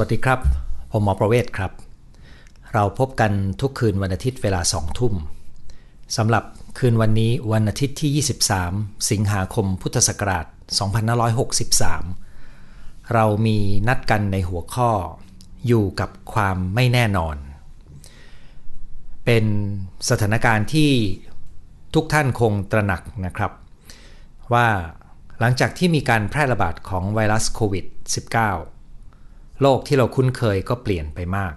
วัสดีครับ ผมหมอประเวศครับ เราพบกันทุกคืนวันอาทิตย์เวลาสองทุ่มสำหรับคืนวันนี้วันอาทิตย์ที่ 23 สิงหาคมพุทธศักราช 2563 เรามีนัดกันในหัวข้อ อยู่กับความไม่แน่นอน เป็นสถานการณ์ที่ทุกท่านคงตระหนักนะครับ ว่าหลังจากที่มีการแพร่ระบาดของไวรัสโควิด -19 โลกที่เราคุ้นเคยก็เปลี่ยนไปมาก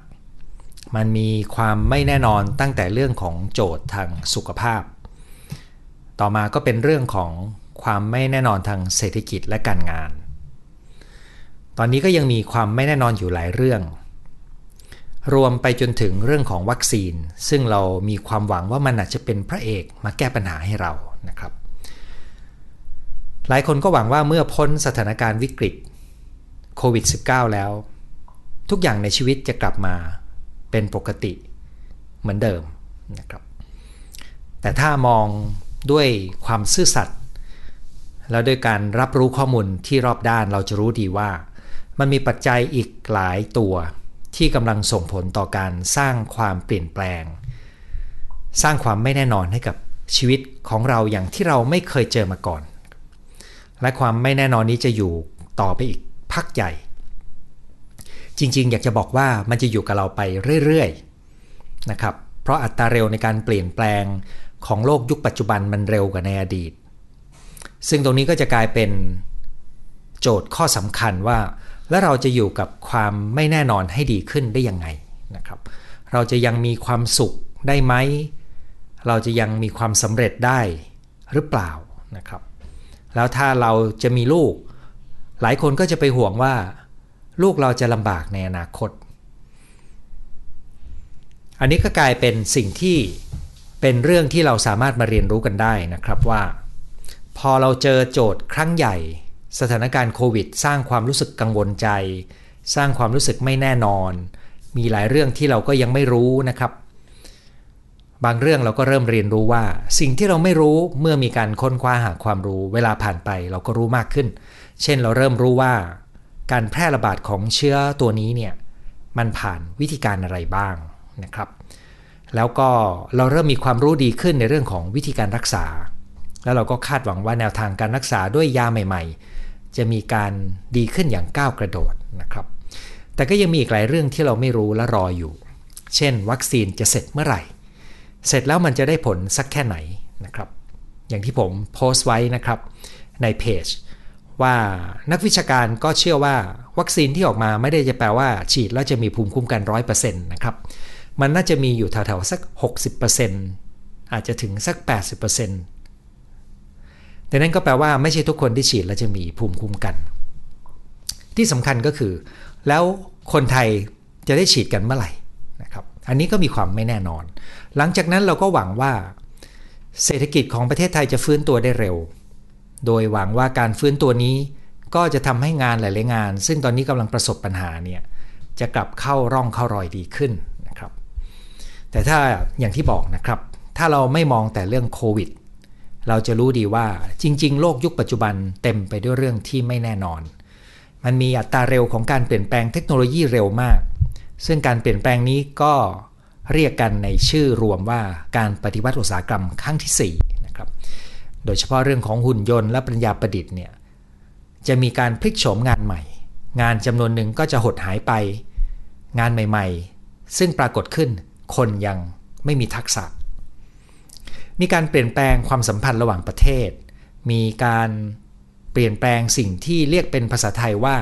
มันมีความไม่แน่นอนตั้งแต่เรื่องของโจทย์ทางสุขภาพ ต่อมาก็เป็นเรื่องของความไม่แน่นอนทางเศรษฐกิจและการงาน ตอนนี้ก็ยังมีความไม่แน่นอนอยู่หลายเรื่อง รวมไปจนถึงเรื่องของวัคซีน ซึ่งเรามีความหวังว่ามันอาจจะเป็นพระเอกมาแก้ปัญหาให้เรานะครับ หลายคนก็หวังว่าเมื่อพ้นสถานการณ์วิกฤต โควิด -19 แล้ว ทุกอย่างในชีวิตจะกลับมาเป็นปกติเหมือนเดิมนะครับ แต่ถ้ามองด้วยความซื่อสัตย์แล้วด้วยการรับรู้ข้อมูลที่รอบด้านเราจะรู้ดีว่า มันมีปัจจัยอีกหลายตัวที่กำลังส่งผลต่อการสร้างความเปลี่ยนแปลง สร้างความไม่แน่นอนให้กับชีวิตของเราอย่างที่เราไม่เคยเจอมาก่อน และความไม่แน่นอนนี้จะอยู่ต่อไปอีก พักใหญ่ จริงๆ อยากจะบอกว่ามันจะอยู่กับเราไปเรื่อยๆนะครับเพราะอัตราเร็วในการเปลี่ยนแปลงของโลกยุคปัจจุบันมันเร็วกว่าในอดีต ซึ่งตรงนี้ก็จะกลายเป็นโจทย์ข้อสำคัญว่า แล้วเราจะอยู่กับความไม่แน่นอนให้ดีขึ้นได้ยังไงนะครับ เราจะยังมีความสุขได้ไหม เราจะยังมีความสำเร็จได้หรือเปล่านะครับ แล้วถ้าเราจะมีลูก หลายคนก็จะไปห่วงว่า ลูกเราจะลำบากในอนาคต อันนี้ก็กลายเป็นสิ่งที่เป็นเรื่องที่เราสามารถมาเรียนรู้กันได้นะครับว่า พอเราเจอโจทย์ครั้งใหญ่ สถานการณ์โควิด สร้างความรู้สึกกังวลใจ สร้างความรู้สึกไม่แน่นอน มีหลายเรื่องที่เราก็ยังไม่รู้นะครับ บางเรื่องเราก็เริ่มเรียนรู้ว่า สิ่งที่เราไม่รู้เมื่อมีการค้นคว้าหาความรู้ เวลาผ่านไปเราก็รู้มากขึ้น เช่นเราเริ่มรู้ว่า การแพร่ระบาดของเชื้อตัวนี้เนี่ยมันผ่านวิธีการอะไรบ้างนะครับ แล้วก็เราเริ่มมีความรู้ดีขึ้นในเรื่องของวิธีการรักษา แล้วเราก็คาดหวังว่าแนวทางการรักษาด้วยยาใหม่ ๆ จะมีการดีขึ้นอย่างก้าวกระโดดนะครับ แต่ก็ยังมีอีกหลายเรื่องที่เราไม่รู้และรออยู่ เช่น วัคซีนจะเสร็จเมื่อไหร่ เสร็จแล้วมันจะได้ผลสักแค่ไหนนะครับ อย่างที่ผมโพสต์ไว้นะครับในเพจ ว่านักวิชาการก็เชื่อว่าวัคซีนที่ออกมาไม่ได้จะแปลว่า ฉีดแล้วจะมีภูมิคุ้มกัน 100%นะครับ มันน่าจะมีอยู่แถวๆสัก 60%อาจจะถึงสัก 80%แต่นั้นก็แปลว่าไม่ใช่ทุกคนที่ฉีดแล้วจะมีภูมิคุ้มกัน ที่สำคัญก็คือ แล้วคนไทยจะได้ฉีดกันเมื่อไหร่นะครับ อันนี้ก็มีความไม่แน่นอน หลังจากนั้นเราก็หวังว่า เศรษฐกิจของประเทศไทยจะฟื้นตัวได้เร็ว โดยหวังว่าการฟื้นตัวนี้ก็จะทำให้งานหลาย ๆ งาน ซึ่งตอนนี้กำลังประสบปัญหาเนี่ยจะกลับเข้าร่องเข้ารอยดีขึ้นนะครับ แต่ถ้าอย่างที่บอกนะครับ ถ้าเราไม่มองแต่เรื่องโควิด เราจะรู้ดีว่าจริง ๆ โลกยุคปัจจุบันเต็มไปด้วยเรื่องที่ไม่แน่นอน มันมีอัตราเร็วของการเปลี่ยนแปลงเทคโนโลยีเร็วมาก ซึ่งการเปลี่ยนแปลงนี้ก็เรียกกันในชื่อรวมว่าการปฏิวัติอุตสาหกรรมครั้งที่4นะครับ โดยเฉพาะเรื่องของหุ่นยนต์และปัญญาประดิษฐ์เนี่ยจะมีการพลิกโฉมงานใหม่ งานจำนวนหนึ่งก็จะหดหายไป งานใหม่ๆ ซึ่งปรากฏขึ้นคนยังไม่มีทักษะ มีการเปลี่ยนแปลงความสัมพันธ์ระหว่างประเทศ มีการเปลี่ยนแปลงสิ่งที่เรียกเป็นภาษาไทยว่า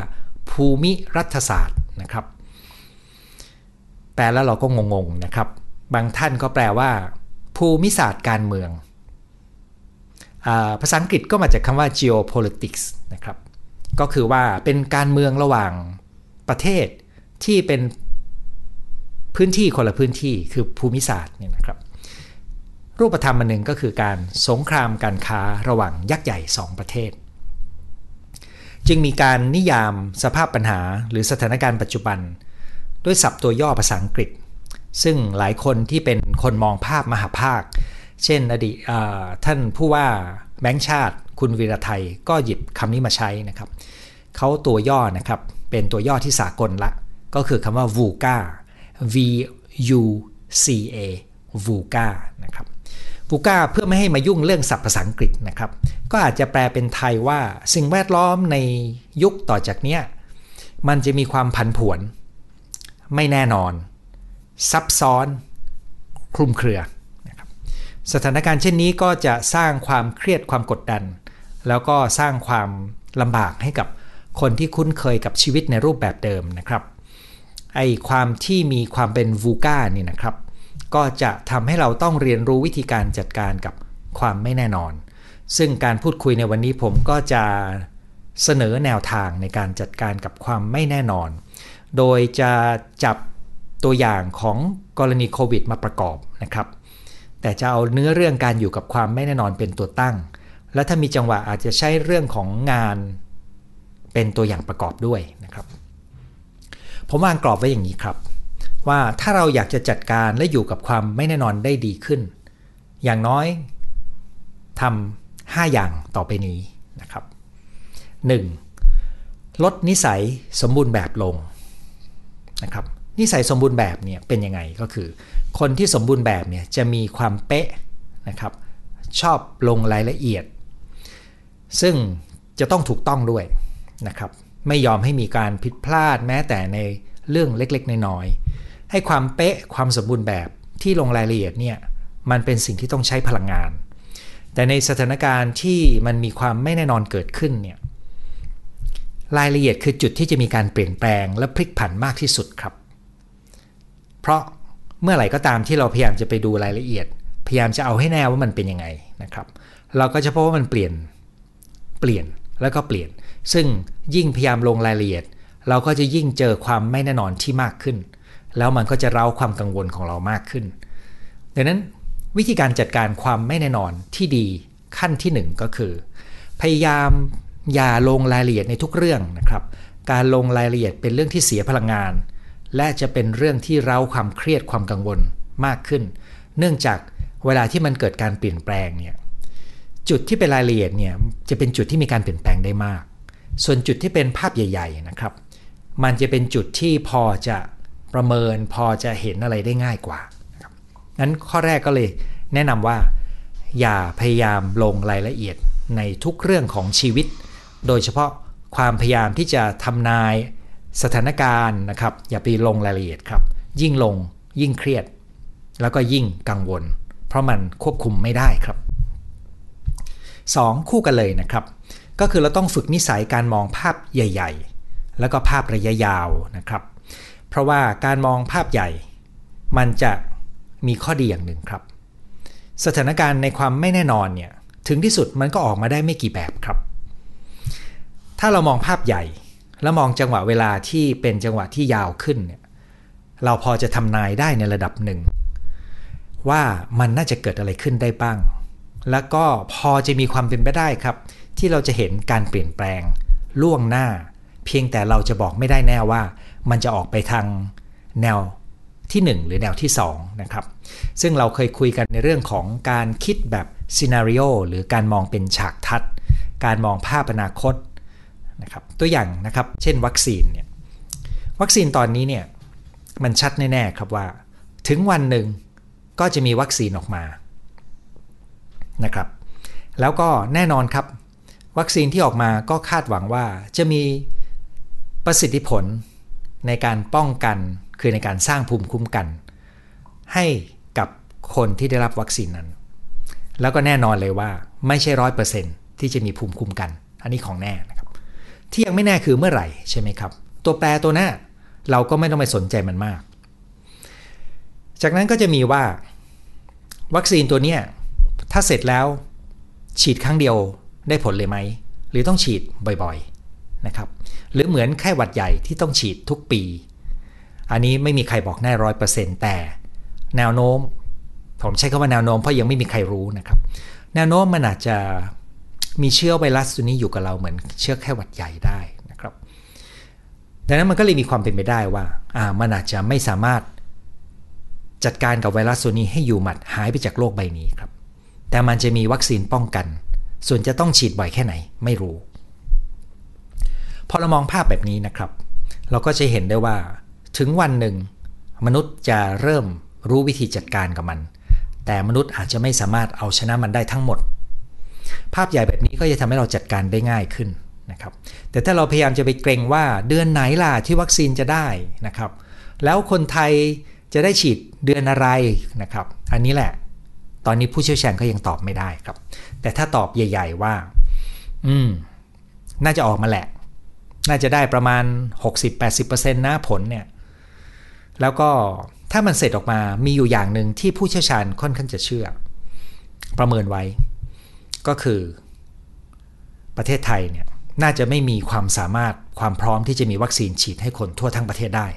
ภูมิรัฐศาสตร์นะครับ แปลแล้วเราก็งงๆนะครับ บางท่านก็แปลว่า ภูมิศาสตร์การเมือง ภาษาอังกฤษก็มาจากคำว่า geopolitics นะครับ ก็คือว่าเป็นการเมืองระหว่างประเทศที่เป็นพื้นที่คนละพื้นที่คือภูมิศาสตร์เนี่ยนะครับ รูปธรรมอันหนึ่งก็คือการสงครามการค้าระหว่างยักษ์ใหญ่ 2 ประเทศ จึงมีการนิยามสภาพปัญหาหรือสถานการณ์ปัจจุบัน ด้วยศัพท์ตัวย่อภาษาอังกฤษ ซึ่งหลายคนที่เป็นคนมองภาพมหาภาค เช่นอดีตท่านผู้ว่าแบงค์ชาติ คุณวีรไทยก็หยิบคำนี้มาใช้นะครับเขาตัวย่อนะครับเป็นตัวย่อที่สากลละ ก็คือคำว่า VUCA V U C A VUCA นะครับ VUCA เพื่อไม่ให้มายุ่งเรื่องศัพท์ภาษาอังกฤษนะครับ ก็อาจจะแปลเป็นไทยว่าสิ่งแวดล้อมในยุคต่อจากเนี้ยมันจะมีความผันผวน ไม่แน่นอน ซับซ้อน คลุมเครือ สถานการณ์เช่นนี้ก็จะสร้างความเครียดความกดดัน แล้วก็สร้างความลำบากให้กับคนที่คุ้นเคยกับชีวิตในรูปแบบเดิมนะครับไอความที่มีความเป็นวูก้านี่นะครับ ก็จะทำให้เราต้องเรียนรู้วิธีการจัดการกับความไม่แน่นอน ซึ่งการพูดคุยในวันนี้ผมก็จะเสนอแนวทางในการจัดการกับความไม่แน่นอน โดยจะจับตัวอย่างของกรณีโควิดมาประกอบนะครับ แต่จะเอาเนื้อเรื่องการอยู่กับความไม่แน่นอนเป็นตัวตั้ง และถ้ามีจังหวะอาจจะใช้เรื่องของงานเป็นตัวอย่างประกอบด้วยนะครับ ผมวางกรอบไว้อย่างนี้ครับ ว่าถ้าเราอยากจะจัดการและอยู่กับความไม่แน่นอนได้ดีขึ้น อย่างน้อยทำ5อย่างต่อไปนี้นะครับ 1. ลดนิสัยสมบูรณ์แบบลงนะครับนิสัยสมบูรณ์แบบเนี่ยเป็นยังไงก็คือ คนที่สมบูรณ์แบบเนี่ยจะมีความเป๊ะนะครับ ชอบลงรายละเอียด ซึ่งจะต้องถูกต้องด้วยนะครับ ไม่ยอมให้มีการผิดพลาดแม้แต่ในเรื่องเล็กๆ น้อยๆให้ความเป๊ะความสมบูรณ์แบบที่ลงรายละเอียดเนี่ยมันเป็นสิ่งที่ต้องใช้พลังงาน แต่ในสถานการณ์ที่มันมีความไม่แน่นอนเกิดขึ้นเนี่ยรายละเอียดคือจุดที่จะมีการเปลี่ยนแปลงและพลิกผันมากที่สุดครับ เพราะ เมื่อไหร่ก็ตามที่เราพยายามจะไปดูรายละเอียด พยายามจะเอาให้แน่ว่ามันเป็นยังไงนะครับ เราก็จะพบว่ามันเปลี่ยนเปลี่ยนแล้วก็เปลี่ยน ซึ่งยิ่งพยายามลงรายละเอียด เราก็จะยิ่งเจอความไม่แน่นอนที่มากขึ้น แล้วมันก็จะเร้าความกังวลของเรามากขึ้น ดังนั้นวิธีการจัดการความไม่แน่นอนที่ดีขั้นที่ 1 ก็คือ พยายามอย่าลงรายละเอียดในทุกเรื่องนะครับ การลงรายละเอียดเป็นเรื่องที่เสียพลังงาน และจะเป็นเรื่องที่เร้าความเครียดความกังวลมากขึ้น เนื่องจากเวลาที่มันเกิดการเปลี่ยนแปลงเนี่ยจุดที่เป็นรายละเอียดเนี่ยจะเป็นจุดที่มีการเปลี่ยนแปลงได้มาก ส่วนจุดที่เป็นภาพใหญ่ ๆนะครับ มันจะเป็นจุดที่พอจะประเมินพอจะเห็นอะไรได้ง่ายกว่าครับงั้นข้อแรกก็เลยแนะนำว่า อย่าพยายามลงรายละเอียดในทุกเรื่องของชีวิต โดยเฉพาะความพยายามที่จะทำนาย สถานการณ์นะครับ อย่าไปลงรายละเอียดครับ ยิ่งลงยิ่งเครียด แล้วก็ยิ่งกังวล เพราะมันควบคุมไม่ได้ครับ 2. คู่กันเลยนะครับ ก็คือเราต้องฝึกนิสัยการมองภาพใหญ่ ๆ แล้วก็ภาพระยะยาวนะครับ เพราะว่าการมองภาพใหญ่ มันจะมีข้อดีอย่างหนึ่งครับ สถานการณ์ในความไม่แน่นอนเนี่ยถึงที่สุดมันก็ออกมาได้ไม่กี่แบบครับ ถ้าเรามองภาพใหญ่ แล้วมองจังหวะเวลาที่เป็นจังหวะที่ยาวขึ้นเนี่ยเราพอจะทำนายได้ในระดับหนึ่ง ว่ามันน่าจะเกิดอะไรขึ้นได้บ้าง แล้วก็พอจะมีความเป็นไปได้ครับ ที่เราจะเห็นการเปลี่ยนแปลง ล่วงหน้า เพียงแต่เราจะบอกไม่ได้แน่ว่า มันจะออกไปทางแนวที่ 1 หรือแนวที่2นะครับซึ่งเราเคยคุยกันในเรื่องของการคิดแบบซีนารีโอหรือการมองเป็นฉากทัดการมองภาพอนาคต นะครับตัวอย่างนะครับเช่นวัคซีนเนี่ยวัคซีนตอนนี้เนี่ยมันชัดแน่ๆครับว่า ถึงวันหนึ่งก็จะมีวัคซีนออกมานะครับแล้วก็แน่นอนครับ วัคซีนที่ออกมาก็คาดหวังว่าจะมีประสิทธิผลในการป้องกันคือในการสร้างภูมิคุ้มกัน ให้กับคนที่ได้รับวัคซีนนั้น แล้วก็แน่นอนเลยว่าไม่ใช่ร้อยเปอร์เซ็นที่จะมีภูมิคุ้มกัน อันนี้ของแน่นะ ที่ยังไม่แน่คือเมื่อไหร่ใช่ไหมครับ ตัวแปรตัวหน้าเราก็ไม่ต้องไปสนใจมันมาก จากนั้นก็จะมีว่า วัคซีนตัวเนี้ยถ้าเสร็จแล้ว ฉีดครั้งเดียวได้ผลเลยไหม หรือต้องฉีดบ่อยๆนะครับ หรือเหมือนไข้หวัดใหญ่ที่ต้องฉีดทุกปี อันนี้ไม่มีใครบอกแน่ร้อยเปอร์เซ็นต์แต่ แนวโน้ม ผมใช้คำว่าแนวโน้มเพราะยังไม่มีใครรู้นะครับ แนวโน้มมันอาจจะ มีเชื้อไวรัสตัวนี้อยู่กับเราเหมือนเชื้อไข้หวัดใหญ่ได้นะครับ ดังนั้นมันก็เลยมีความเป็นไปได้ว่าอ่ามันอาจจะไม่สามารถจัดการกับไวรัสตัวนี้ให้อยู่หมัดหายไปจากโลกใบนี้ครับ แต่มันจะมีวัคซีนป้องกัน ส่วนจะต้องฉีดบ่อยแค่ไหนไม่รู้ พอเรามองภาพแบบนี้นะครับ เราก็จะเห็นได้ว่า ถึงวันหนึ่ง มนุษย์จะเริ่มรู้วิธีจัดการกับมัน แต่มนุษย์อาจจะไม่สามารถเอาชนะมันได้ทั้งหมด ภาพใหญ่แบบนี้ก็จะทำให้เราจัดการได้ง่ายขึ้นนะครับ แต่ถ้าเราพยายามจะไปเกรงว่าเดือนไหนล่ะที่วัคซีนจะได้นะครับ แล้วคนไทยจะได้ฉีดเดือนอะไรนะครับ อันนี้แหละ ตอนนี้ผู้เชี่ยวชาญก็ยังตอบไม่ได้ครับ แต่ถ้าตอบใหญ่ ๆว่า อืม น่าจะออกมาแหละ น่าจะได้ประมาณ 60-80%นะผลเนี่ย แล้วก็ถ้ามันเสร็จออกมามีอยู่อย่างหนึ่งที่ผู้เชี่ยวชาญค่อนข้างจะเชื่อ ประเมินไว้ ก็คือประเทศไทยเนี่ยน่าจะไม่มีความสามารถความพร้อมที่จะมีวัคซีนฉีดให้คนทั่วทั้งประเทศได้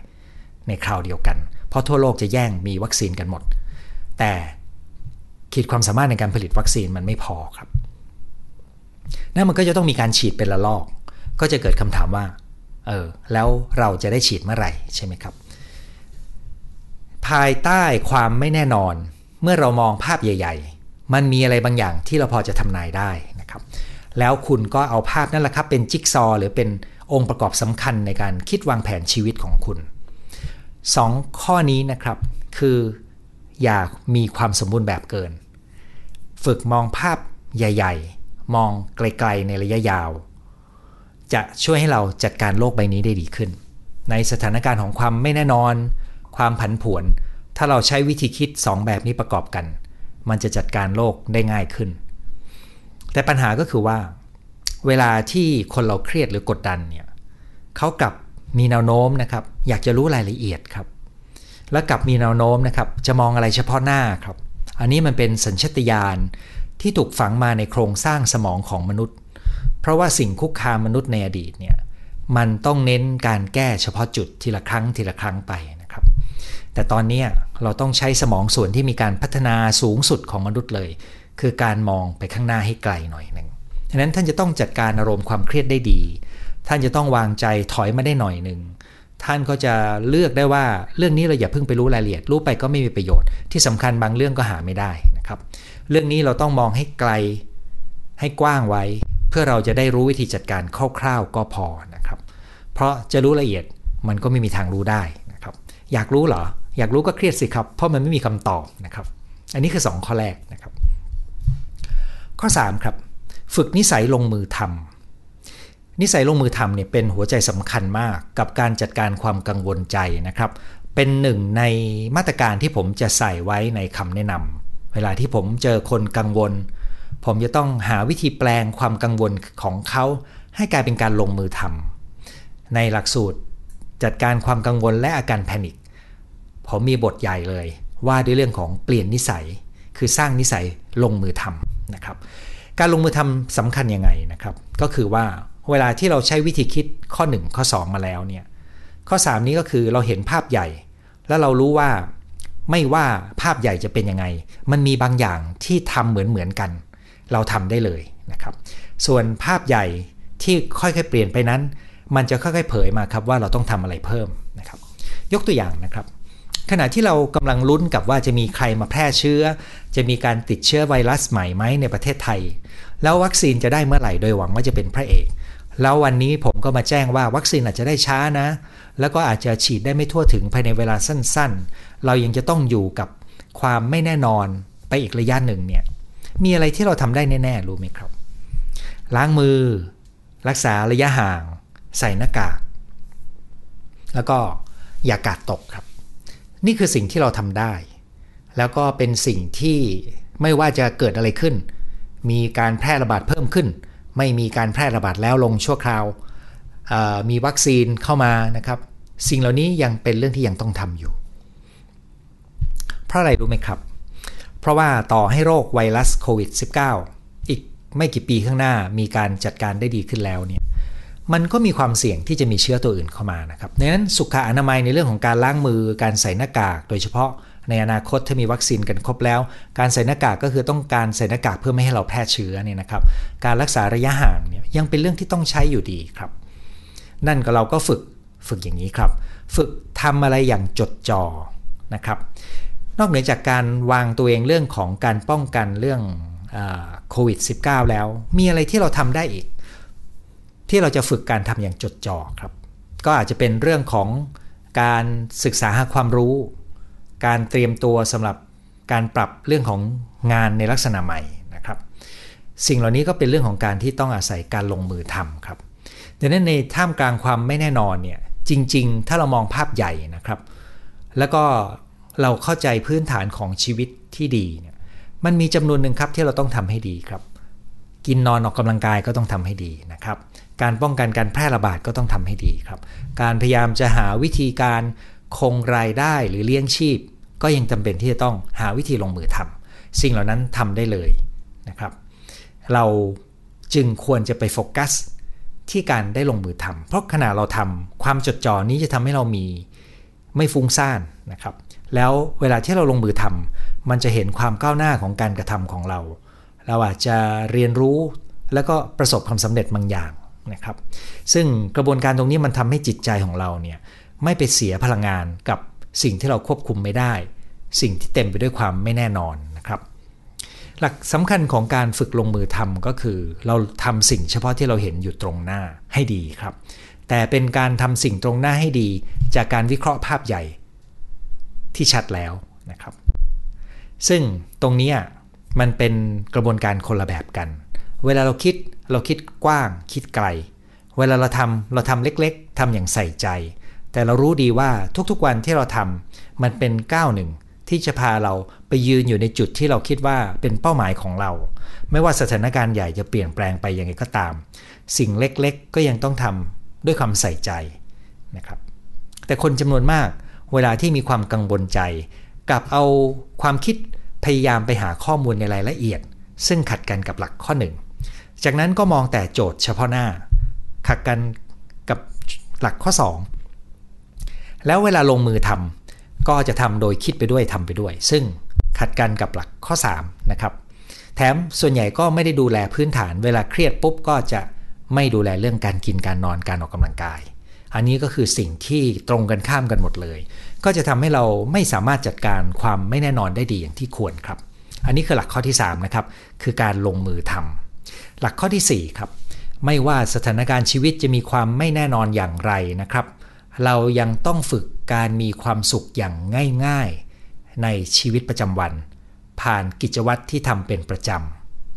ในคราวเดียวกัน เพราะทั่วโลกจะแย่งมีวัคซีนกันหมด แต่ขีดความสามารถในการผลิตวัคซีนมันไม่พอครับนั่นมันก็จะต้องมีการฉีดเป็นละลอก ก็จะเกิดคำถามว่าเออแล้วเราจะได้ฉีดเมื่อไหร่ใช่ไหมครับ ภายใต้ความไม่แน่นอนเมื่อเรามองภาพใหญ่ ๆ มันมีอะไรบางอย่างที่เราพอจะทำนายได้นะครับ แล้วคุณก็เอาภาพนั่นแหละครับเป็นจิ๊กซอหรือเป็นองค์ประกอบสำคัญในการคิดวางแผนชีวิตของคุณ 2 ข้อนี้นะครับคืออย่ามีความสมบูรณ์แบบเกิน ฝึกมองภาพใหญ่ ๆ มองไกลๆในระยะยาว จะช่วยให้เราจัดการโลกใบนี้ได้ดีขึ้น ในสถานการณ์ของความไม่แน่นอน ความผันผวน ถ้าเราใช้วิธีคิด 2 แบบนี้ประกอบกัน มันจะจัดการโลกได้ง่ายขึ้น แต่ปัญหาก็คือว่า เวลาที่คนเราเครียดหรือกดดันเนี่ยเขากลับมีแนวโน้มนะครับ อยากจะรู้รายละเอียดครับ แล้วกลับมีแนวโน้มนะครับ จะมองอะไรเฉพาะหน้าครับ อันนี้มันเป็นสัญชตาตญาณที่ถูกฝังมาในโครงสร้างสมองของมนุษย์ เพราะว่าสิ่งคุกคามมนุษย์ในอดีตเนี่ยมันต้องเน้นการแก้เฉพาะจุดทีละครั้งทีละครั้งไป แต่ตอนนี้เราต้องใช้สมองส่วนที่มีการพัฒนาสูงสุดของมนุษย์เลย คือการมองไปข้างหน้าให้ไกลหน่อยหนึ่งฉะนั้นท่านจะต้องจัดการอารมณ์ความเครียดได้ดี ท่านจะต้องวางใจถอยมาได้หน่อยหนึ่งท่านก็จะเลือกได้ว่าเรื่องนี้เราอย่าเพิ่งไปรู้รายละเอียด รู้ไปก็ไม่มีประโยชน์ ที่สำคัญบางเรื่องก็หาไม่ได้นะครับ เรื่องนี้เราต้องมองให้ไกลให้กว้างไว้ เพื่อเราจะได้รู้วิธีจัดการคร่าวๆก็พอนะครับ เพราะจะรู้ละเอียดมันก็ไม่มีทางรู้ได้นะครับ อยากรู้เหรอ อยากรู้ก็เครียดสิครับ เพราะมันไม่มีคำตอบนะครับ อันนี้คือ 2 ข้อแรกนะครับ ข้อ 3 ครับ ฝึกนิสัยลงมือทำนิสัยลงมือทำเนี่ยเป็นหัวใจสำคัญมากกับการจัดการความกังวลใจนะครับ เป็นหนึ่งในมาตรการที่ผมจะใส่ไว้ในคำแนะนำเวลาที่ผมเจอคนกังวล ผมจะต้องหาวิธีแปลงความกังวลของเขาให้กลายเป็นการลงมือทำในหลักสูตรจัดการความกังวลและอาการแพนิค ผมมีบทใหญ่เลย ว่าด้วยเรื่องของเปลี่ยนนิสัย คือสร้างนิสัยลงมือทำนะครับ การลงมือทำสำคัญยังไงนะครับ ก็คือว่าเวลาที่เราใช้วิธีคิดข้อ 1 ข้อ 2 มาแล้วเนี่ยข้อ 3 นี้ก็คือเราเห็นภาพใหญ่ แล้วเรารู้ว่าไม่ว่าภาพใหญ่จะเป็นยังไง มันมีบางอย่างที่ทำเหมือนเหมือนกัน เราทำได้เลยนะครับ ส่วนภาพใหญ่ที่ค่อยๆเปลี่ยนไปนั้น มันจะค่อยๆเผยมาครับว่าเราต้องทำอะไรเพิ่มนะครับ ยกตัวอย่างนะครับ ขณะที่เรากำลังลุ้นกับว่าจะมีใครมาแพร่เชื้อ จะมีการติดเชื้อไวรัสใหม่ไหมในประเทศไทย แล้ววัคซีนจะได้เมื่อไหร่โดยหวังว่าจะเป็นพระเอก แล้ววันนี้ผมก็มาแจ้งว่าวัคซีนอาจจะได้ช้านะ แล้วก็อาจจะฉีดได้ไม่ทั่วถึงภายในเวลาสั้นๆ เรายังจะต้องอยู่กับความไม่แน่นอนไปอีกระยะหนึ่งเนี่ยมีอะไรที่เราทำได้แน่ๆรู้ไหมครับ ล้างมือ รักษาระยะห่าง ใส่หน้ากาก แล้วก็อย่ากาดตกครับ นี่คือสิ่งที่เราทำได้ แล้วก็เป็นสิ่งที่ไม่ว่าจะเกิดอะไรขึ้น มีการแพร่ระบาดเพิ่มขึ้น ไม่มีการแพร่ระบาดแล้วลงชั่วคราว มีวัคซีนเข้ามานะครับ สิ่งเหล่านี้ยังเป็นเรื่องที่ยังต้องทำอยู่ เพราะอะไรรู้ไหมครับ เพราะว่าต่อให้โรคไวรัสโควิด -19 อีกไม่กี่ปีข้างหน้ามีการจัดการได้ดีขึ้นแล้วเนี่ย มันก็มีความเสี่ยงที่จะมีเชื้อตัวอื่นเข้ามานะครับดังนั้นสุขอนามัยในเรื่องของการล้างมือ การใส่หน้ากาก โดยเฉพาะในอนาคตถ้ามีวัคซีนกันครบแล้ว การใส่หน้ากากก็คือต้องการใส่หน้ากากเพื่อไม่ให้เราแพร่เชื้อเนี่ยนะครับ การรักษาระยะห่างเนี่ยยังเป็นเรื่องที่ต้องใช้อยู่ดีครับ นั่นก็เราก็ฝึกฝึกอย่างนี้ครับ ฝึกทำอะไรอย่างจดจ่อนะครับ นอกเหนือจากการวางตัวเองเรื่องของการป้องกันเรื่องโควิด -19 แล้ว มีอะไรที่เราทำได้อีก ที่เราจะฝึกการทำอย่างจดจ่อครับ ก็อาจจะเป็นเรื่องของการศึกษาหาความรู้ การเตรียมตัวสำหรับการปรับเรื่องของงานในลักษณะใหม่นะครับ สิ่งเหล่านี้ก็เป็นเรื่องของการที่ต้องอาศัยการลงมือทำครับดังนั้นในท่ามกลางความไม่แน่นอนเนี่ยจริง ๆ ถ้าเรามองภาพใหญ่นะครับ แล้วก็เราเข้าใจพื้นฐานของชีวิตที่ดีเนี่ยมันมีจำนวนหนึ่งครับที่เราต้องทำให้ดีครับ กินนอนออกกำลังกายก็ต้องทำให้ดีนะครับ การป้องกันการแพร่ระบาดก็ต้องทำให้ดีครับ การพยายามจะหาวิธีการคงรายได้หรือเลี้ยงชีพ ก็ยังจำเป็นที่จะต้องหาวิธีลงมือทำสิ่งเหล่านั้นทำได้เลยนะครับ เราจึงควรจะไปโฟกัสที่การได้ลงมือทำเพราะขณะเราทำความจดจ่อนี้จะทำให้เรามีไม่ฟุ้งซ่านนะครับ แล้วเวลาที่เราลงมือทำมันจะเห็นความก้าวหน้าของการกระทำของเรา เราอาจจะเรียนรู้แล้วก็ประสบความสำเร็จบางอย่าง นะครับ ซึ่งกระบวนการตรงนี้มันทำให้จิตใจของเราเนี่ยไม่ไปเสียพลังงานกับสิ่งที่เราควบคุมไม่ได้ สิ่งที่เต็มไปด้วยความไม่แน่นอนนะครับ หลักสำคัญของการฝึกลงมือทำก็คือ เราทำสิ่งเฉพาะที่เราเห็นอยู่ตรงหน้าให้ดีครับ แต่เป็นการทำสิ่งตรงหน้าให้ดี จากการวิเคราะห์ภาพใหญ่ที่ชัดแล้วนะครับ ซึ่งตรงนี้มันเป็นกระบวนการคนละแบบกัน เวลาเราคิดเราคิดกว้างคิดไกล เวลาเราทำเราทำเล็กๆทำอย่างใส่ใจ แต่เรารู้ดีว่าทุกๆวันที่เราทำมันเป็นก้าวหนึ่งที่จะพาเราไปยืนอยู่ในจุดที่เราคิดว่าเป็นเป้าหมายของเรา ไม่ว่าสถานการณ์ใหญ่จะเปลี่ยนแปลงไปยังไงก็ตาม สิ่งเล็กๆ ก็ยังต้องทำด้วยความใส่ใจนะครับ แต่คนจำนวนมากเวลาที่มีความกังวลใจกับเอาความคิดพยายามไปหาข้อมูลในรายละเอียด ซึ่งขัดกันกับหลักข้อหนึ่ง จากนั้นก็มองแต่โจทย์เฉพาะหน้า ขัดกันกับหลักข้อ 2 แล้วเวลาลงมือทำก็จะทำโดยคิดไปด้วยทำไปด้วย ซึ่งขัดกันกับหลักข้อ 3 นะครับ แถมส่วนใหญ่ก็ไม่ได้ดูแลพื้นฐาน เวลาเครียดปุ๊บก็จะไม่ดูแลเรื่องการกินการนอนการออกกำลังกาย อันนี้ก็คือสิ่งที่ตรงกันข้ามกันหมดเลย ก็จะทำให้เราไม่สามารถจัดการความไม่แน่นอนได้ดีอย่างที่ควรครับ อันนี้คือหลักข้อที่ 3 นะครับ คือการลงมือทำ หลักข้อที่ 4 ครับ ไม่ว่าสถานการณ์ชีวิตจะมีความไม่แน่นอนอย่างไรนะครับ เรายังต้องฝึกการมีความสุขอย่างง่าย ๆ ในชีวิตประจำวัน ผ่านกิจวัตรที่ทำเป็นประจ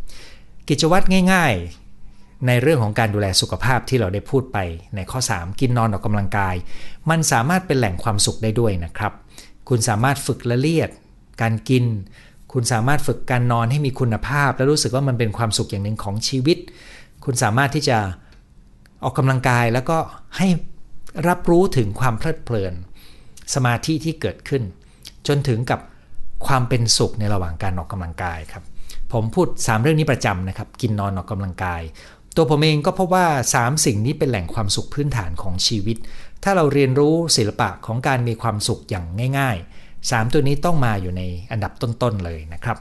ำกิจวัตรง่าย ๆ ในเรื่องของการดูแลสุขภาพที่เราได้พูดไปในข้อ 3 กินนอนออกกำลังกาย มันสามารถเป็นแหล่งความสุขได้ด้วยนะครับ คุณสามารถฝึกละเลียด การกิน คุณสามารถฝึกการนอนให้มีคุณภาพ และรู้สึกว่ามันเป็นความสุขอย่างหนึ่งของชีวิต คุณสามารถที่จะออกกำลังกายแล้วก็ให้รับรู้ถึงความเพลิดเพลิน สมาธิที่เกิดขึ้น จนถึงกับความเป็นสุขในระหว่างการออกกำลังกายครับ ผมพูด 3 เรื่องนี้ประจำนะครับ กินนอนออกกำลังกาย ตัวผมเองก็พบว่า 3 สิ่งนี้เป็นแหล่งความสุขพื้นฐานของชีวิต ถ้าเราเรียนรู้ศิลปะของการมีความสุขอย่างง่าย ๆ 3 ตัวนี้ต้องมาอยู่ในอันดับต้น ๆ เลยนะครับ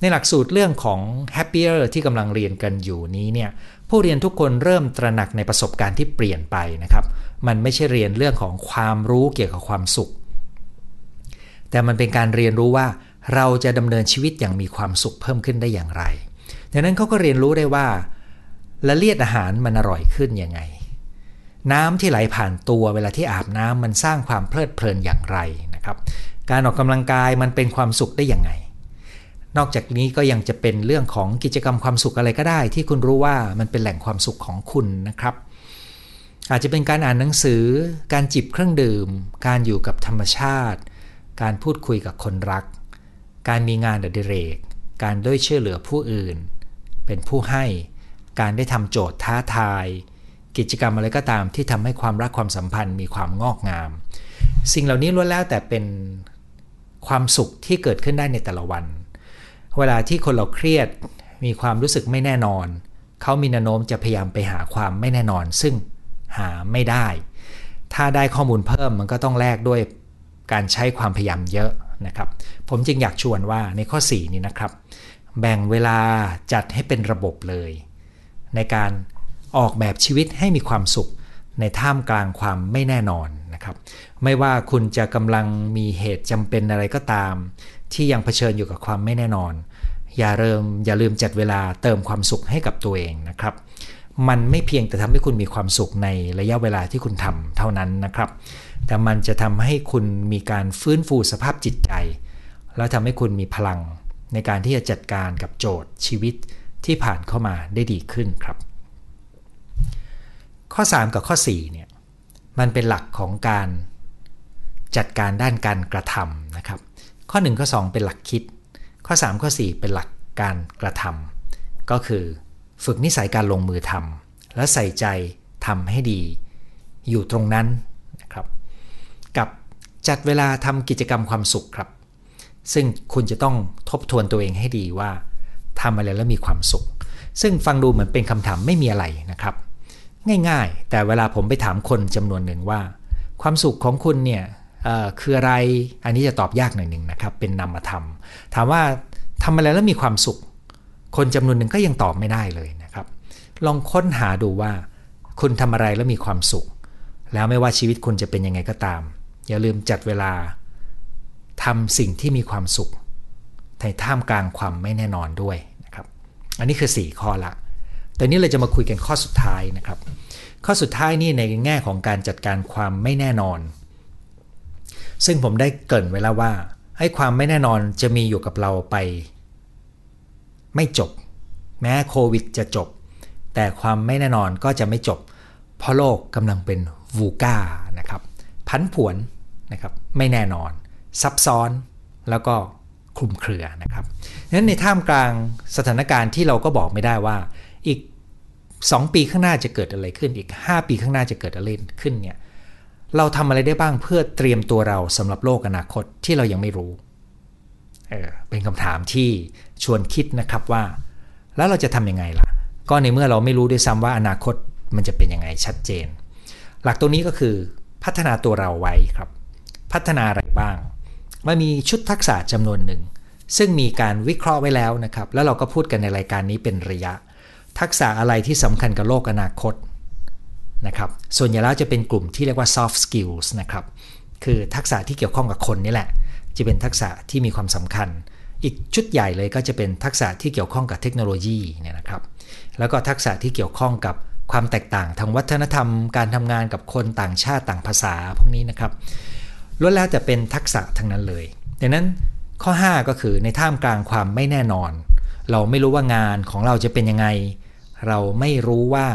ในหลักสูตรเรื่องของ happier ที่กำลังเรียนกันอยู่นี้เนี่ยผู้เรียนทุกคนเริ่มตระหนักในประสบการณ์ที่เปลี่ยนไปนะครับ มันไม่ใช่เรียนเรื่องของความรู้เกี่ยวกับความสุข แต่มันเป็นการเรียนรู้ว่าเราจะดำเนินชีวิตอย่างมีความสุขเพิ่มขึ้นได้อย่างไร ดังนั้นเขาก็เรียนรู้ได้ว่าละเลียดอาหารมันอร่อยขึ้นยังไง น้ำที่ไหลผ่านตัวเวลาที่อาบน้ำมันสร้างความเพลิดเพลินอย่างไรนะครับ การออกกำลังกายมันเป็นความสุขได้อย่างไง นอกจากนี้ก็ยังจะเป็นเรื่องของกิจกรรมความสุขอะไรก็ได้ ที่คุณรู้ว่ามันเป็นแหล่งความสุขของคุณนะครับ อาจจะเป็นการอ่านหนังสือ การจิบเครื่องดื่ม การอยู่กับธรรมชาติ การพูดคุยกับคนรัก การมีงานอดิเรก การด้วยช่วยเหลือผู้อื่น เป็นผู้ให้ การได้ทำโจทย์ท้าทาย กิจกรรมอะไรก็ตามที่ทำให้ความรักความสัมพันธ์มีความงอกงาม สิ่งเหล่านี้ล้วนแล้วแต่เป็น ความสุขที่เกิดขึ้นได้ในแต่ละวัน เวลาที่คนเราเครียดมีความรู้สึกไม่แน่นอน เขามีแนวโน้มจะพยายามไปหาความไม่แน่นอน ซึ่งหาไม่ได้ ถ้าได้ข้อมูลเพิ่มมันก็ต้องแลกด้วยการใช้ความพยายามเยอะนะครับ ผมจึงอยากชวนว่าในข้อ 4 นี้นะครับ แบ่งเวลาจัดให้เป็นระบบเลย ในการออกแบบชีวิตให้มีความสุขในท่ามกลางความไม่แน่นอนนะครับ ไม่ว่าคุณจะกำลังมีเหตุจำเป็นอะไรก็ตาม ที่ยังเผชิญอยู่กับความไม่แน่นอน อย่าเริ่มอย่าลืมจัดเวลาเติมความสุขให้กับตัวเองนะครับ มันไม่เพียงแต่ทำให้คุณมีความสุขในระยะเวลาที่คุณทำเท่านั้นนะครับ แต่มันจะทำให้คุณมีการฟื้นฟูสภาพจิตใจ แล้วทำให้คุณมีพลังในการที่จะจัดการกับโจทย์ชีวิตที่ผ่านเข้ามาได้ดีขึ้นครับ ข้อ 3 กับข้อ4เนี่ยมันเป็นหลักของการ จัดการด้านการกระทำนะครับ ข้อ 1 ข้อ 2 เป็นหลักคิด ข้อ 3 ข้อ 4 เป็นหลักการกระทำก็คือ ฝึกนิสัยการลงมือทำและใส่ใจทำให้ดี อยู่ตรงนั้นนะครับกับจัดเวลาทำกิจกรรมความสุขครับ ซึ่งคุณจะต้องทบทวนตัวเองให้ดีว่าทำอะไรแล้วมีความสุข ซึ่งฟังดูเหมือนเป็นคำถามไม่มีอะไรนะครับ ง่ายๆ แต่เวลาผมไปถามคนจำนวนหนึ่งว่า ความสุขของคุณเนี่ย คืออะไร อันนี้จะตอบยากหน่อยหนึ่งนะครับ เป็นนามธรรม ถามว่าทำอะไรแล้วมีความสุข คนจำนวนหนึ่งก็ยังตอบไม่ได้เลยนะครับ ลองค้นหาดูว่า คุณทำอะไรแล้วมีความสุข แล้วไม่ว่าชีวิตคุณจะเป็นยังไงก็ตาม อย่าลืมจัดเวลาทำสิ่งที่มีความสุขในท่ามกลางความไม่แน่นอนด้วยนะครับ อันนี้คือ 4 ข้อละแต่นี้เราจะมาคุยกันข้อสุดท้ายนะครับ ข้อสุดท้ายนี่ในแง่ของการจัดการความไม่แน่นอน ซึ่งผมได้เกริ่นไว้แล้วว่า ให้ความไม่แน่นอนจะมีอยู่กับเราไป ไม่จบ แม้โควิดจะจบ แต่ความไม่แน่นอนก็จะไม่จบ เพราะโลกกำลังเป็นวูก้านะครับพันผวนนะครับไม่แน่นอน ซับซ้อนแล้วก็คลุมเครือนะครับนั้นในท่ามกลางสถานการณ์ที่เราก็บอกไม่ได้ว่า อีก 2 ปีข้างหน้าจะเกิดอะไรขึ้นอีก 5 ปีข้างหน้าจะเกิดอะไรขึ้นเนี่ย เราทำอะไรได้บ้างเพื่อเตรียมตัวเราสำหรับโลกอนาคตที่เรายังไม่รู้เออเป็นคำถามที่ชวนคิดนะครับว่า แล้วเราจะทำยังไงล่ะ ก็ในเมื่อเราไม่รู้ด้วยซ้ำว่าอนาคตมันจะเป็นยังไงชัดเจน หลักตัวนี้ก็คือพัฒนาตัวเราไว้ครับ พัฒนาอะไรบ้างมันมีชุดทักษะจำนวนหนึ่ง ซึ่งมีการวิเคราะห์ไว้แล้วนะครับ แล้วเราก็พูดกันในรายการนี้เป็นระยะ ทักษะอะไรที่สำคัญกับโลกอนาคต นะครับ ส่วนใหญ่แล้วจะเป็นกลุ่มที่เรียกว่า soft skills นะครับ คือทักษะที่เกี่ยวข้องกับคนนี่แหละ จะเป็นทักษะที่มีความสำคัญ อีกชุดใหญ่เลยก็จะเป็นทักษะที่เกี่ยวข้องกับเทคโนโลยีเนี่ยนะครับ แล้วก็ทักษะที่เกี่ยวข้องกับความแตกต่างทางวัฒนธรรม การทำงานกับคนต่างชาติต่างภาษาพวกนี้นะครับล้วนแล้วแต่เป็นทักษะทั้งนั้นเลย ดังนั้นข้อ 5 ก็คือในท่ามกลางความไม่แน่นอน เราไม่รู้ว่างานของเราจะเป็นยังไง เราไม่รู้ว่า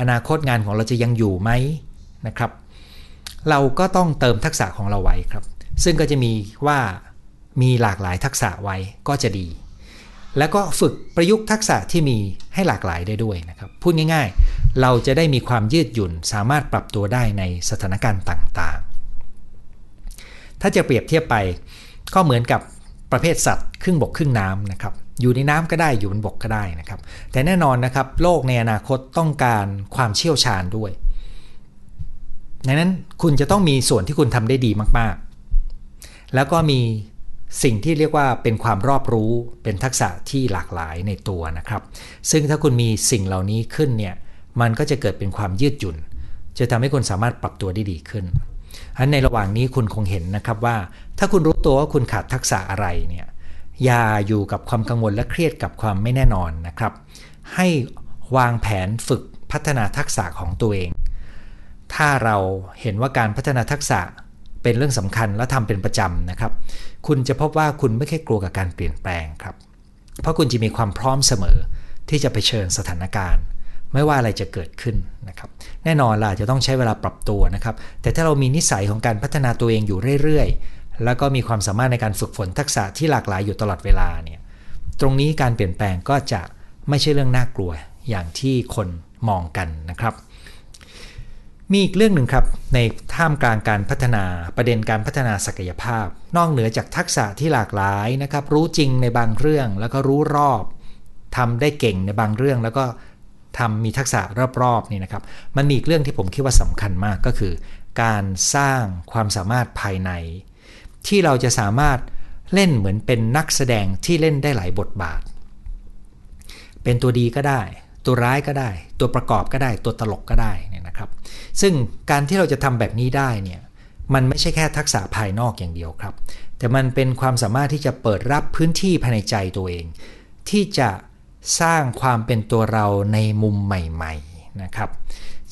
อนาคตงานของเราจะยังอยู่ไหมนะครับ เราก็ต้องเติมทักษะของเราไว้ครับ ซึ่งก็จะมีว่ามีหลากหลายทักษะไว้ก็จะดี แล้วก็ฝึกประยุกต์ทักษะที่มีให้หลากหลายได้ด้วยนะครับ พูดง่าย ๆ เราจะได้มีความยืดหยุ่นสามารถปรับตัวได้ในสถานการณ์ต่างๆ ถ้าจะเปรียบเทียบไปก็เหมือนกับประเภทสัตว์ครึ่งบกครึ่งน้ำนะครับ อยู่ในน้ำก็ได้อยู่บนบกก็ได้นะครับ แต่แน่นอนนะครับ โลกในอนาคตต้องการความเชี่ยวชาญด้วยดังนั้นคุณจะต้องมีส่วนที่คุณทำได้ดีมากๆ แล้วก็มีสิ่งที่เรียกว่าเป็นความรอบรู้เป็นทักษะที่หลากหลายในตัวนะครับ ซึ่งถ้าคุณมีสิ่งเหล่านี้ขึ้นเนี่ยมันก็จะเกิดเป็นความยืดหยุ่น จะทำให้คุณสามารถปรับตัวได้ดีขึ้นอันในระหว่างนี้คุณคงเห็นนะครับว่า ถ้าคุณรู้ตัวว่าคุณขาดทักษะอะไรเนี่ย อย่าอยู่กับความกังวลและเครียดกับความไม่แน่นอนนะครับ ให้วางแผนฝึกพัฒนาทักษะของตัวเอง ถ้าเราเห็นว่าการพัฒนาทักษะเป็นเรื่องสำคัญและทำเป็นประจำนะครับ คุณจะพบว่าคุณไม่แค่กลัวกับการเปลี่ยนแปลงครับ เพราะคุณจะมีความพร้อมเสมอที่จะไปเชิญสถานการณ์ ไม่ว่าอะไรจะเกิดขึ้นนะครับ แน่นอนล่ะจะต้องใช้เวลาปรับตัวนะครับ แต่ถ้าเรามีนิสัยของการพัฒนาตัวเองอยู่เรื่อยๆ แล้วก็มีความสามารถในการฝึกฝนทักษะที่หลากหลายอยู่ตลอดเวลาเนี่ยตรงนี้การเปลี่ยนแปลงก็จะไม่ใช่เรื่องน่ากลัวอย่างที่คนมองกันนะครับ มีอีกเรื่องหนึ่งครับ ในท่ามกลางการพัฒนาประเด็นการพัฒนาศักยภาพ นอกเหนือจากทักษะที่หลากหลายนะครับ รู้จริงในบางเรื่องแล้วก็รู้รอบทำได้เก่งในบางเรื่องแล้วก็ทำมีทักษะรอบๆนี่นะครับ มันมีอีกเรื่องที่ผมคิดว่าสำคัญมากก็คือ การสร้างความสามารถภายใน ที่เราจะสามารถเล่นเหมือนเป็นนักแสดงที่เล่นได้หลายบทบาท เป็นตัวดีก็ได้ ตัวร้ายก็ได้ ตัวประกอบก็ได้ ตัวตลกก็ได้นี่นะครับ ซึ่งการที่เราจะทำแบบนี้ได้เนี่ยมันไม่ใช่แค่ทักษะภายนอกอย่างเดียวครับ แต่มันเป็นความสามารถที่จะเปิดรับพื้นที่ภายในใจตัวเอง ที่จะสร้างความเป็นตัวเราในมุมใหม่ๆนะครับ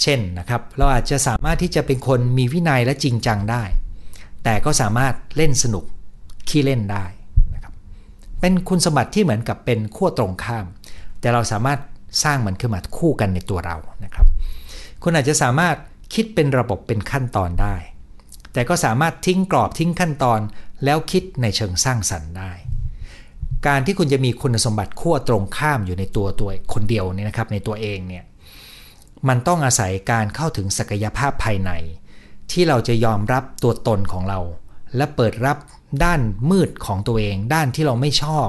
เช่นนะครับ เราอาจจะสามารถที่จะเป็นคนมีวินัยและจริงจังได้ แต่ก็สามารถเล่นสนุกขี้เล่นได้นะครับเป็นคุณสมบัติที่เหมือนกับเป็นขั้วตรงข้าม แต่เราสามารถสร้างมันขึ้นมาคู่กันในตัวเรานะครับ คุณอาจจะสามารถคิดเป็นระบบเป็นขั้นตอนได้ แต่ก็สามารถทิ้งกรอบทิ้งขั้นตอน แล้วคิดในเชิงสร้างสรรค์ได้ การที่คุณจะมีคุณสมบัติขั้วตรงข้ามอยู่ในตัวตัวคนเดียวเนี่ยนะครับในตัวเองเนี่ยมันต้องอาศัยการเข้าถึงศักยภาพภายใน ที่เราจะยอมรับตัวตนของเรา และเปิดรับด้านมืดของตัวเอง ด้านที่เราไม่ชอบ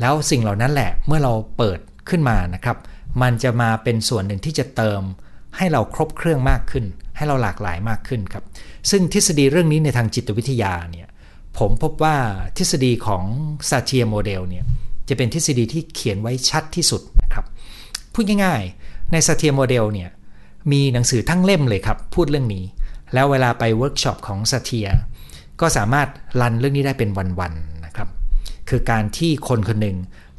แล้วสิ่งเหล่านั้นแหละเมื่อเราเปิดขึ้นมานะครับ มันจะมาเป็นส่วนหนึ่งที่จะเติม ให้เราครบเครื่องมากขึ้น ให้เราหลากหลายมากขึ้นครับ ซึ่งทฤษฎีเรื่องนี้ในทางจิตวิทยาเนี่ยผมพบว่าทฤษฎีของ Satir Model เนี่ยจะเป็นทฤษฎีที่เขียนไว้ชัดที่สุดนะครับพูดง่ายๆ ใน Satir Model เนี่ยมีหนังสือทั้งเล่มเลยครับ พูดเรื่องนี้ แล้วเวลาไปเวิร์กช็อปของ Satir ก็สามารถ run เรื่องนี้ได้เป็นวันๆนะครับ คือการที่คนคนหนึ่ง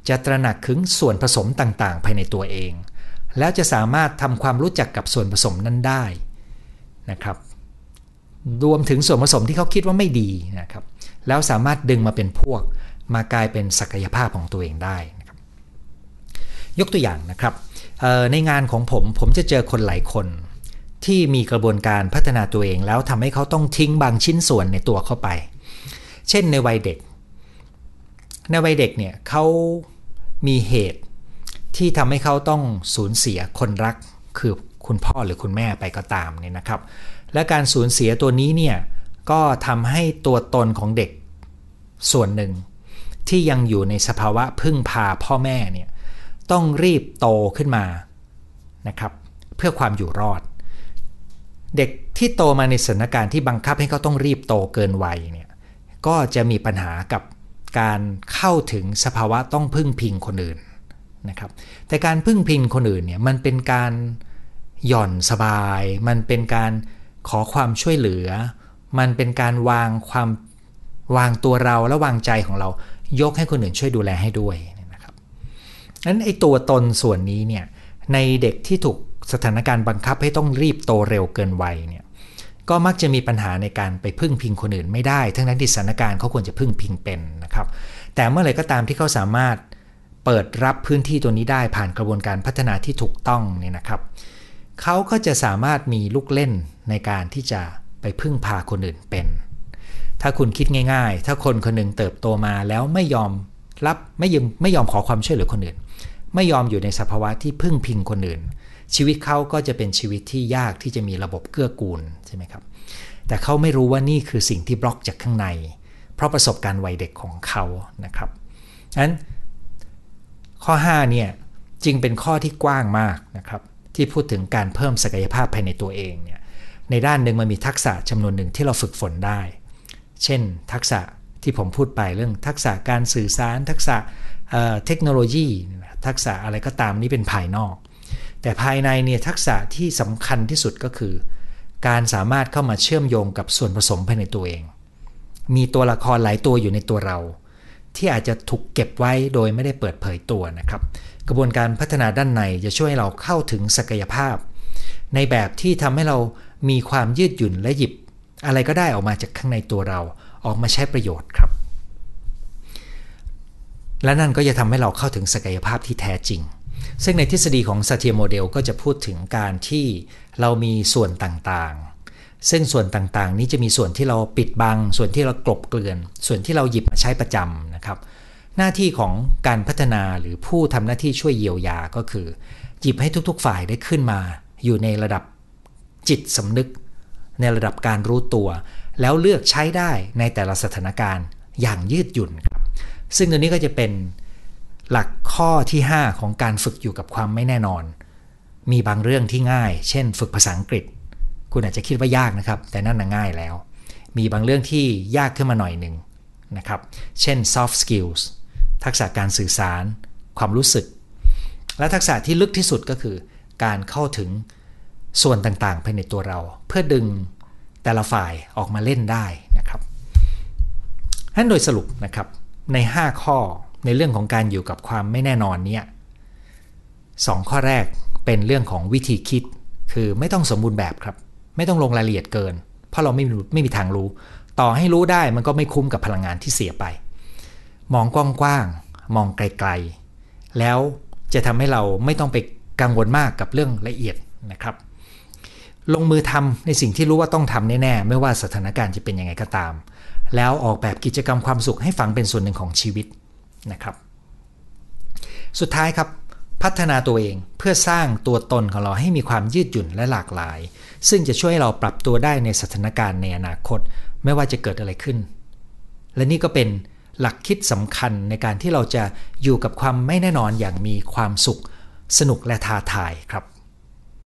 จะตระหนักถึงส่วนผสมต่างๆ ภายในตัวเอง แล้วจะสามารถทำความรู้จักกับส่วนผสมนั้นได้นะครับรวมถึงส่วนผสมที่เขาคิดว่าไม่ดีนะครับ แล้วสามารถดึงมาเป็นพวก มากลายเป็นศักยภาพของตัวเองได้นะครับ ยกตัวอย่างนะครับในงานของผมผมจะเจอคนหลายคน ที่มีกระบวนการพัฒนาตัวเอง แล้วทำให้เขาต้องทิ้งบางชิ้นส่วนในตัวเข้าไป เช่นในวัยเด็ก ในวัยเด็กเนี่ยเขามีเหตุที่ทำให้เขาต้องสูญเสียคนรักคือคุณพ่อหรือคุณแม่ไปก็ตามเนี่ยนะครับ และการสูญเสียตัวนี้เนี่ยก็ทำให้ตัวตนของเด็กส่วนหนึ่ง ที่ยังอยู่ในสภาวะพึ่งพาพ่อแม่เนี่ยต้องรีบโตขึ้นมานะครับ เพื่อความอยู่รอด เด็กที่โตมาในสถานการณ์ที่บังคับให้เขาต้องรีบโตเกินวัยเนี่ยก็จะมีปัญหากับการเข้าถึงสภาวะต้องพึ่งพิงคนอื่นนะครับ แต่การพึ่งพิงคนอื่นเนี่ยมันเป็นการหย่อนสบาย มันเป็นการขอความช่วยเหลือ มันเป็นการวางความวางตัวเราและวางใจของเรา ยกให้คนอื่นช่วยดูแลให้ด้วยนะครับนั้นไอ้ตัวตนส่วนนี้เนี่ยในเด็กที่ถูก สถานการณ์บังคับให้ต้องรีบโตเร็วเกินวัยเนี่ยก็มักจะมีปัญหาในการไปพึ่งพิงคนอื่นไม่ได้ ทั้งนั้นที่สถานการณ์เขาควรจะพึ่งพิงเป็นนะครับ แต่เมื่อไหร่ก็ตามที่เขาสามารถเปิดรับพื้นที่ตัวนี้ได้ผ่านกระบวนการพัฒนาที่ถูกต้องเนี่ยนะครับ เขาก็จะสามารถมีลูกเล่นในการที่จะไปพึ่งพาคนอื่นเป็น ถ้าคุณคิดง่าย ๆ ถ้าคนคนหนึ่งเติบโตมาแล้วไม่ยอมรับไม่ยอมไม่ยอมขอความช่วยเหลือคนอื่น ไม่ยอมอยู่ในสภาวะที่พึ่งพิงคนอื่น ชีวิตเขาก็จะเป็นชีวิตที่ยากที่จะมีระบบเกื้อกูลใช่ไหมครับ แต่เขาไม่รู้ว่านี่คือสิ่งที่บล็อกจากข้างใน เพราะประสบการณ์วัยเด็กของเขานะครับนั้นข้อ5เนี่ยจึงเป็นข้อที่กว้างมากนะครับที่พูดถึงการเพิ่มศักยภาพภายในตัวเองเนี่ยในด้านหนึ่งมันมีทักษะจำนวนหนึ่งที่เราฝึกฝนได้ เช่น ทักษะที่ผมพูดไปเรื่องทักษะการสื่อสาร ทักษะเทคโนโลยี ทักษะอะไรก็ตามนี้เป็นภายนอก แต่ภายในเนี่ยทักษะที่สำคัญที่สุดก็คือ การสามารถเข้ามาเชื่อมโยงกับส่วนผสมภายในตัวเอง มีตัวละครหลายตัวอยู่ในตัวเรา ที่อาจจะถูกเก็บไว้โดยไม่ได้เปิดเผยตัวนะครับ กระบวนการพัฒนาด้านในจะช่วยให้เราเข้าถึงศักยภาพ ในแบบที่ทำให้เรามีความยืดหยุ่นและหยิบ อะไรก็ได้ออกมาจากข้างในตัวเราออกมาใช้ประโยชน์ครับ และนั่นก็จะทำให้เราเข้าถึงศักยภาพที่แท้จริง ซึ่งในทฤษฎีของซาเทียโมเดลก็จะพูดถึงการที่เรามีส่วนต่างๆ ซึ่งส่วนต่างๆ นี้จะมีส่วนที่เราปิดบัง ส่วนที่เรากลบเกลื่อน ส่วนที่เราหยิบมาใช้ประจำนะครับ หน้าที่ของการพัฒนาหรือผู้ทำหน้าที่ช่วยเยียวยาก็คือ หยิบให้ทุกๆฝ่ายได้ขึ้นมา อยู่ในระดับจิตสำนึก ในระดับการรู้ตัว แล้วเลือกใช้ได้ในแต่ละสถานการณ์อย่างยืดหยุ่นครับ ซึ่งตัวนี้ก็จะเป็น หลักข้อที่ 5 ของการฝึกอยู่กับความไม่แน่นอน มีบางเรื่องที่ง่าย เช่น ฝึกภาษาอังกฤษ คุณอาจจะคิดว่ายากนะครับ แต่นั่นน่ะง่ายแล้ว มีบางเรื่องที่ยากขึ้นมาหน่อยหนึ่งนะครับ เช่น soft skills ทักษะการสื่อสาร ความรู้สึก และทักษะที่ลึกที่สุดก็คือ การเข้าถึงส่วนต่างๆภายในตัวเรา เพื่อดึงแต่ละฝ่ายออกมาเล่นได้นะครับท่านโดยสรุปนะครับใน 5 ข้อ ในเรื่องของการอยู่กับความไม่แน่นอนเนี่ยสองข้อแรกเป็นเรื่องของวิธีคิด คือไม่ต้องสมบูรณ์แบบครับ ไม่ต้องลงรายละเอียดเกิน เพราะเราไม่รู้ไม่มีทางรู้ ต่อให้รู้ได้มันก็ไม่คุ้มกับพลังงานที่เสียไป มองกว้างๆมองไกลๆ แล้วจะทำให้เราไม่ต้องไปกังวลมากกับเรื่องละเอียดนะครับ ลงมือทำในสิ่งที่รู้ว่าต้องทำแน่ๆไม่ว่าสถานการณ์จะเป็นยังไงก็ตาม แล้วออกแบบกิจกรรมความสุขให้ฝังเป็นส่วนหนึ่งของชีวิต นะครับ สุดท้ายครับพัฒนาตัวเองเพื่อสร้างตัวตนของเราให้มีความยืดหยุ่นและหลากหลาย ซึ่งจะช่วยให้เราปรับตัวได้ในสถานการณ์ในอนาคต ไม่ว่าจะเกิดอะไรขึ้น และนี่ก็เป็นหลักคิดสำคัญในการที่เราจะอยู่กับความไม่แน่นอนอย่างมีความสุข สนุกและท้าทายครับ